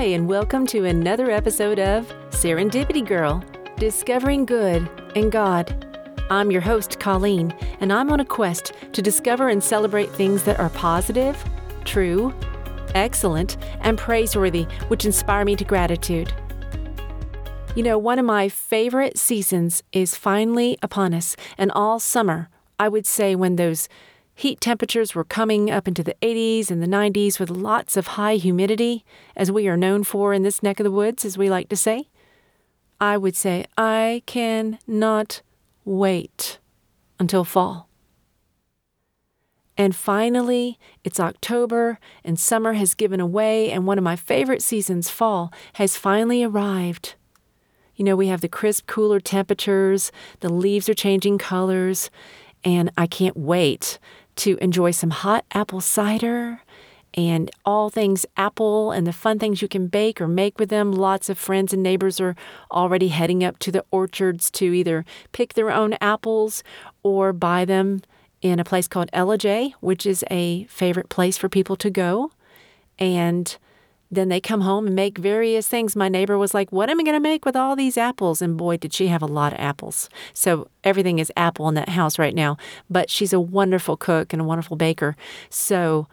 Hi, and welcome to another episode of Serendipity Girl Discovering Good and God. I'm your host, Colleen, and I'm on a quest to discover and celebrate things that are positive, true, excellent, and praiseworthy, which inspire me to gratitude. You know, one of my favorite seasons is finally upon us, and all summer, I would say when those Heat temperatures were coming up into the 80s and the 90s with lots of high humidity, as we are known for in this neck of the woods, as we like to say. I would say, I cannot wait until fall. And finally, it's October and summer has given away, and one of my favorite seasons, fall, has finally arrived. You know, we have the crisp, cooler temperatures, the leaves are changing colors, and I can't wait to enjoy some hot apple cider and all things apple and the fun things you can bake or make with them. Lots of friends and neighbors are already heading up to the orchards to either pick their own apples or buy them in a place called Ellijay, which is a favorite place for people to go. And then they come home and make various things. My neighbor was like, What am I going to make with all these apples? And boy, did she have a lot of apples. So everything is apple in that house right now. But she's a wonderful cook and a wonderful baker. So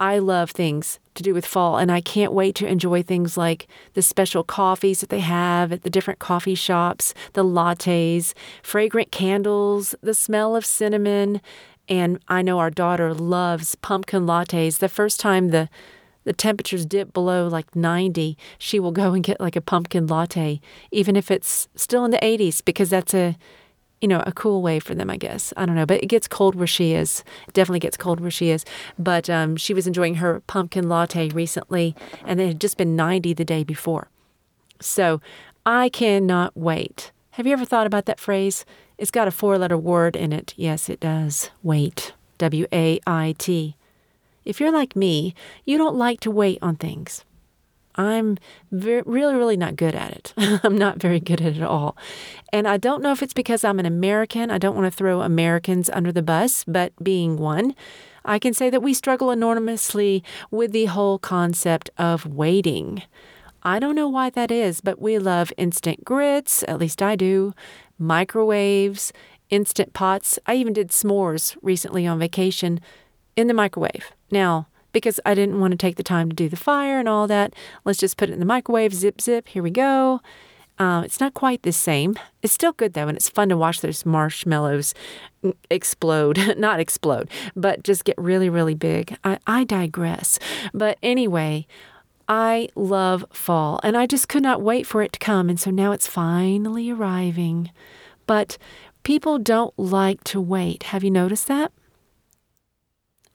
I love things to do with fall, and I can't wait to enjoy things like the special coffees that they have at the different coffee shops, the lattes, fragrant candles, the smell of cinnamon. And I know our daughter loves pumpkin lattes. The first time the the temperatures dip below like 90, she will go and get like a pumpkin latte, even if it's still in the 80s, because that's a, you know, a cool way for them, I guess. I don't know, but it gets cold where she is. It definitely gets cold where she is. But um, she was enjoying her pumpkin latte recently, and it had just been 90 the day before. So I cannot wait. Have you ever thought about that phrase? It's got a four letter word in it. Yes, it does. Wait. W A I T. If you're like me, you don't like to wait on things. I'm very, really, really not good at it. I'm not very good at it at all. And I don't know if it's because I'm an American. I don't want to throw Americans under the bus, but being one, I can say that we struggle enormously with the whole concept of waiting. I don't know why that is, but we love instant grits, at least I do, microwaves, instant pots. I even did s'mores recently on vacation in the microwave. Now, because I didn't want to take the time to do the fire and all that, let's just put it in the microwave, zip, zip, here we go. Uh, it's not quite the same. It's still good though, and it's fun to watch those marshmallows explode. not explode, but just get really, really big. I, I digress. But anyway, I love fall, and I just could not wait for it to come. And so now it's finally arriving. But people don't like to wait. Have you noticed that?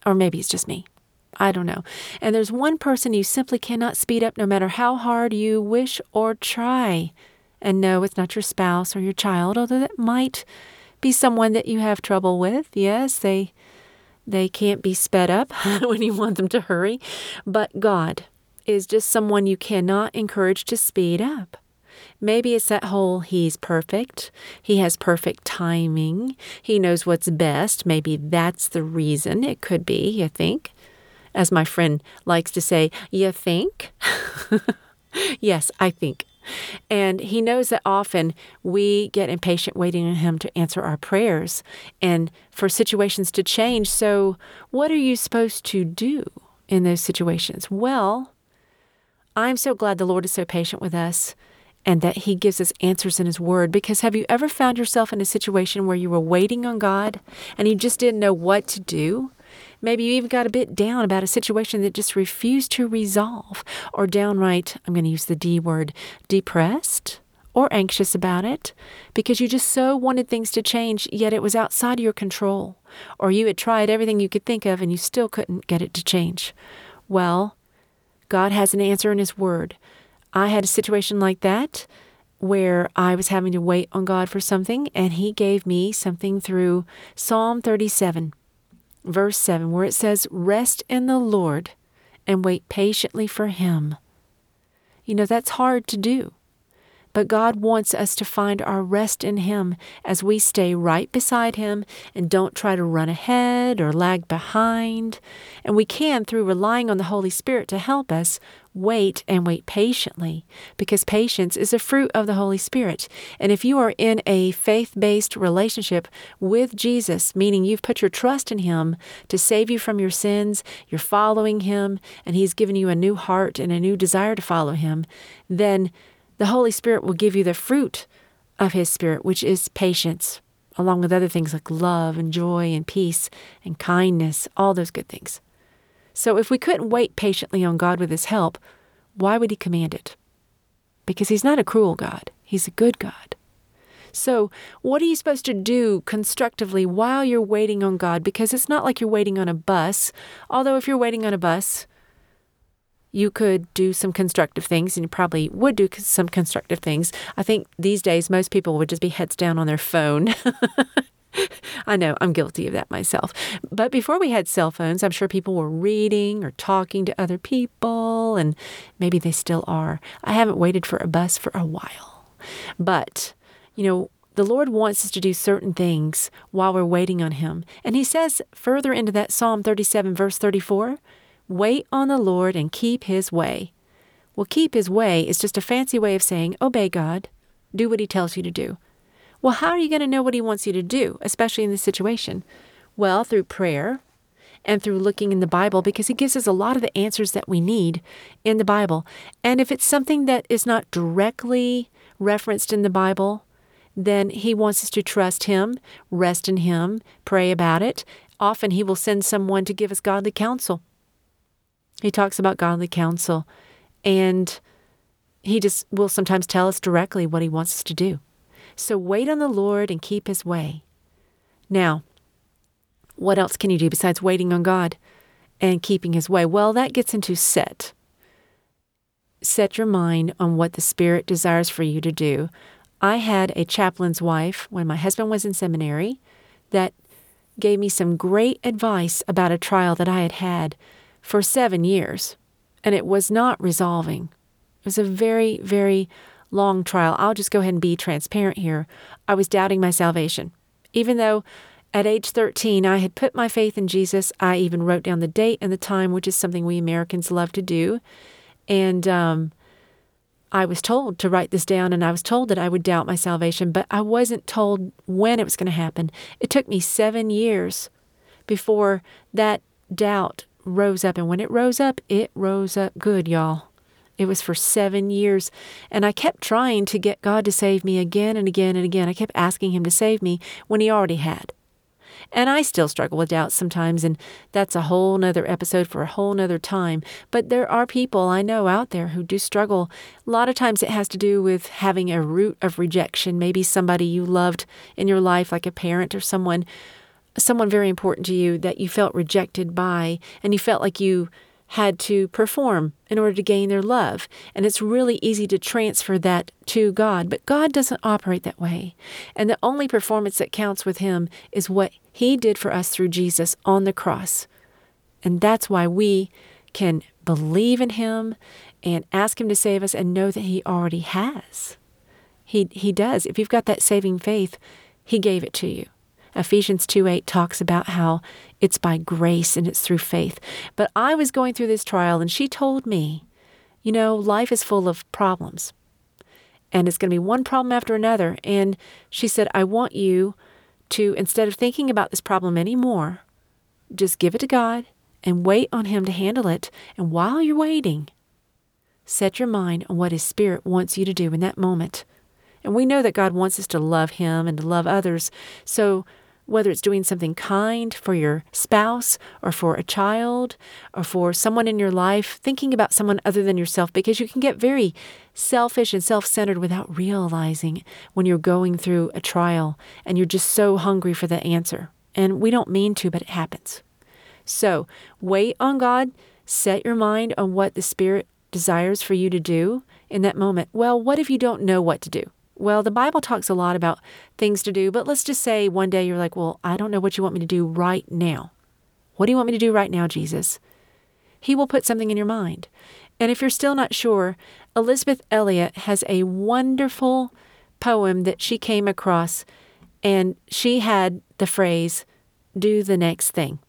Or maybe it's just me. I don't know. And there's one person you simply cannot speed up no matter how hard you wish or try. And no, it's not your spouse or your child, although that might be someone that you have trouble with. Yes, they they can't be sped up when you want them to hurry, but God is just someone you cannot encourage to speed up. Maybe it's that whole he's perfect, he has perfect timing, he knows what's best. Maybe that's the reason. It could be, you think. As my friend likes to say, you think? yes, I think. And he knows that often we get impatient waiting on him to answer our prayers and for situations to change. So, what are you supposed to do in those situations? Well, I'm so glad the Lord is so patient with us and that He gives us answers in His Word. Because have you ever found yourself in a situation where you were waiting on God and you just didn't know what to do? Maybe you even got a bit down about a situation that just refused to resolve, or downright, I'm going to use the D word, depressed or anxious about it because you just so wanted things to change, yet it was outside your control, or you had tried everything you could think of and you still couldn't get it to change. Well, God has an answer in His Word. I had a situation like that where I was having to wait on God for something, and He gave me something through Psalm 37, verse 7, where it says, Rest in the Lord and wait patiently for Him. You know, that's hard to do. But God wants us to find our rest in Him as we stay right beside Him and don't try to run ahead or lag behind. And we can, through relying on the Holy Spirit to help us, wait and wait patiently because patience is a fruit of the Holy Spirit. And if you are in a faith based relationship with Jesus, meaning you've put your trust in Him to save you from your sins, you're following Him, and He's given you a new heart and a new desire to follow Him, then the Holy Spirit will give you the fruit of His Spirit, which is patience, along with other things like love and joy and peace and kindness, all those good things. So if we couldn't wait patiently on God with His help, why would He command it? Because He's not a cruel God, He's a good God. So, what are you supposed to do constructively while you're waiting on God? Because it's not like you're waiting on a bus. Although, if you're waiting on a bus, you could do some constructive things and you probably would do some constructive things. I think these days most people would just be heads down on their phone I know I'm guilty of that myself. But before we had cell phones, I'm sure people were reading or talking to other people, and maybe they still are. I haven't waited for a bus for a while. But, you know, the Lord wants us to do certain things while we're waiting on Him. And He says further into that Psalm 37, verse 34 wait on the Lord and keep His way. Well, keep His way is just a fancy way of saying obey God, do what He tells you to do. Well, how are you going to know what He wants you to do, especially in this situation? Well, through prayer and through looking in the Bible, because He gives us a lot of the answers that we need in the Bible. And if it's something that is not directly referenced in the Bible, then He wants us to trust Him, rest in Him, pray about it. Often He will send someone to give us godly counsel. He talks about godly counsel, and He just will sometimes tell us directly what He wants us to do. So wait on the Lord and keep his way. Now, what else can you do besides waiting on God and keeping his way? Well, that gets into set. Set your mind on what the Spirit desires for you to do. I had a chaplain's wife when my husband was in seminary that gave me some great advice about a trial that I had had for seven years, and it was not resolving. It was a very, very long trial, I'll just go ahead and be transparent here. I was doubting my salvation. Even though at age 13 I had put my faith in Jesus, I even wrote down the date and the time, which is something we Americans love to do. And um, I was told to write this down, and I was told that I would doubt my salvation, but I wasn't told when it was going to happen. It took me seven years before that doubt rose up. And when it rose up, it rose up good, y'all. It was for seven years. And I kept trying to get God to save me again and again and again. I kept asking Him to save me when He already had. And I still struggle with doubt sometimes, and that's a whole nother episode for a whole nother time. But there are people I know out there who do struggle. A lot of times it has to do with having a root of rejection, maybe somebody you loved in your life, like a parent or someone someone very important to you that you felt rejected by and you felt like you had to perform in order to gain their love. And it's really easy to transfer that to God. But God doesn't operate that way. And the only performance that counts with Him is what He did for us through Jesus on the cross. And that's why we can believe in Him and ask Him to save us and know that He already has. He, he does. If you've got that saving faith, He gave it to you. Ephesians 2 8 talks about how it's by grace and it's through faith. But I was going through this trial and she told me, you know, life is full of problems and it's going to be one problem after another. And she said, I want you to, instead of thinking about this problem anymore, just give it to God and wait on Him to handle it. And while you're waiting, set your mind on what His Spirit wants you to do in that moment. And we know that God wants us to love Him and to love others. So whether it's doing something kind for your spouse or for a child or for someone in your life, thinking about someone other than yourself, because you can get very selfish and self centered without realizing when you're going through a trial and you're just so hungry for the answer. And we don't mean to, but it happens. So wait on God, set your mind on what the Spirit desires for you to do in that moment. Well, what if you don't know what to do? Well, the Bible talks a lot about things to do, but let's just say one day you're like, well, I don't know what you want me to do right now. What do you want me to do right now, Jesus? He will put something in your mind. And if you're still not sure, Elisabeth Elliot has a wonderful poem that she came across, and she had the phrase, do the next thing.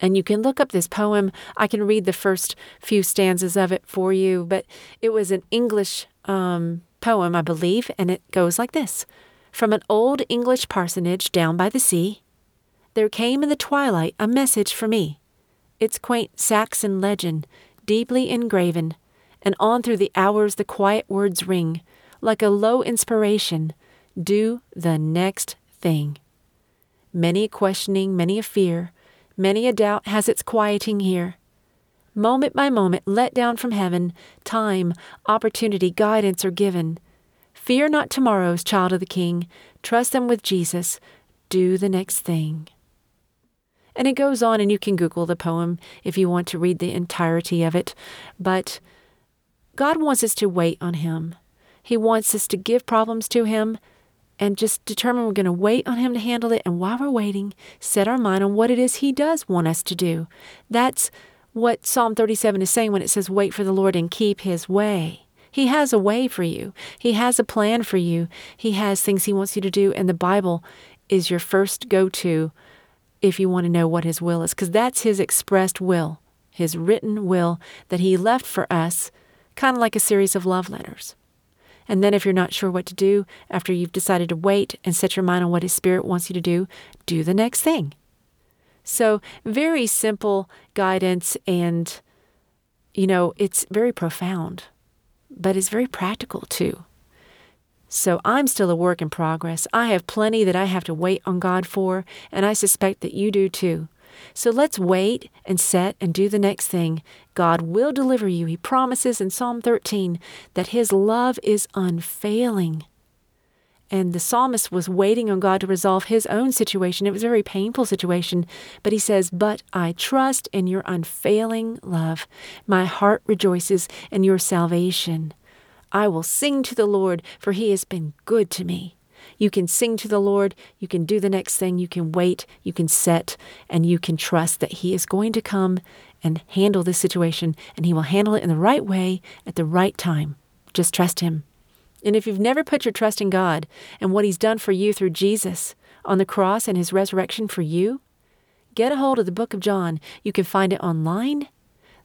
And you can look up this poem. I can read the first few stanzas of it for you, but it was an English um, poem, I believe, and it goes like this From an old English parsonage down by the sea, there came in the twilight a message for me, its quaint Saxon legend deeply engraven, and on through the hours the quiet words ring, like a low inspiration do the next thing. Many a questioning, many a fear, many a doubt has its quieting here. Moment by moment, let down from heaven, time, opportunity, guidance are given. Fear not tomorrow's child of the King. Trust them with Jesus. Do the next thing. And it goes on, and you can Google the poem if you want to read the entirety of it. But God wants us to wait on Him. He wants us to give problems to Him and just determine we're going to wait on Him to handle it. And while we're waiting, set our mind on what it is He does want us to do. That's what Psalm 37 is saying when it says, Wait for the Lord and keep His way. He has a way for you, He has a plan for you, He has things He wants you to do. And the Bible is your first go to if you want to know what His will is, because that's His expressed will, His written will that He left for us, kind of like a series of love letters. And then, if you're not sure what to do after you've decided to wait and set your mind on what His Spirit wants you to do, do the next thing. So, very simple guidance, and you know, it's very profound, but it's very practical too. So, I'm still a work in progress. I have plenty that I have to wait on God for, and I suspect that you do too. So let's wait and set and do the next thing. God will deliver you. He promises in Psalm 13 that His love is unfailing. And the psalmist was waiting on God to resolve his own situation. It was a very painful situation. But he says, But I trust in your unfailing love. My heart rejoices in your salvation. I will sing to the Lord, for he has been good to me. You can sing to the Lord, you can do the next thing, you can wait, you can set, and you can trust that He is going to come and handle this situation, and He will handle it in the right way at the right time. Just trust Him. And if you've never put your trust in God and what He's done for you through Jesus on the cross and His resurrection for you, get a hold of the book of John. You can find it online.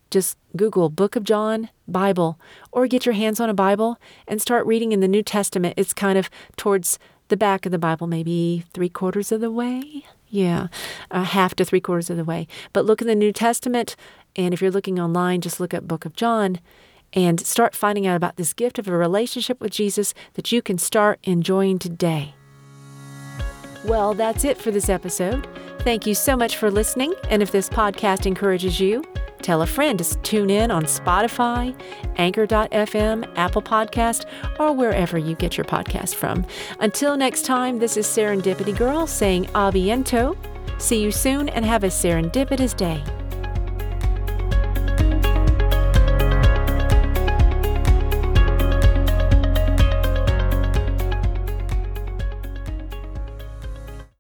Just Google Book of John Bible or get your hands on a Bible and start reading in the New Testament. It's kind of towards the back of the Bible, maybe three quarters of the way. Yeah, uh, half to three quarters of the way. But look in the New Testament, and if you're looking online, just look up Book of John and start finding out about this gift of a relationship with Jesus that you can start enjoying today. Well, that's it for this episode. Thank you so much for listening. And if this podcast encourages you, Tell a friend to tune in on Spotify, Anchor.fm, Apple Podcast, or wherever you get your podcast from. Until next time, this is Serendipity Girl saying abiento. See you soon and have a serendipitous day.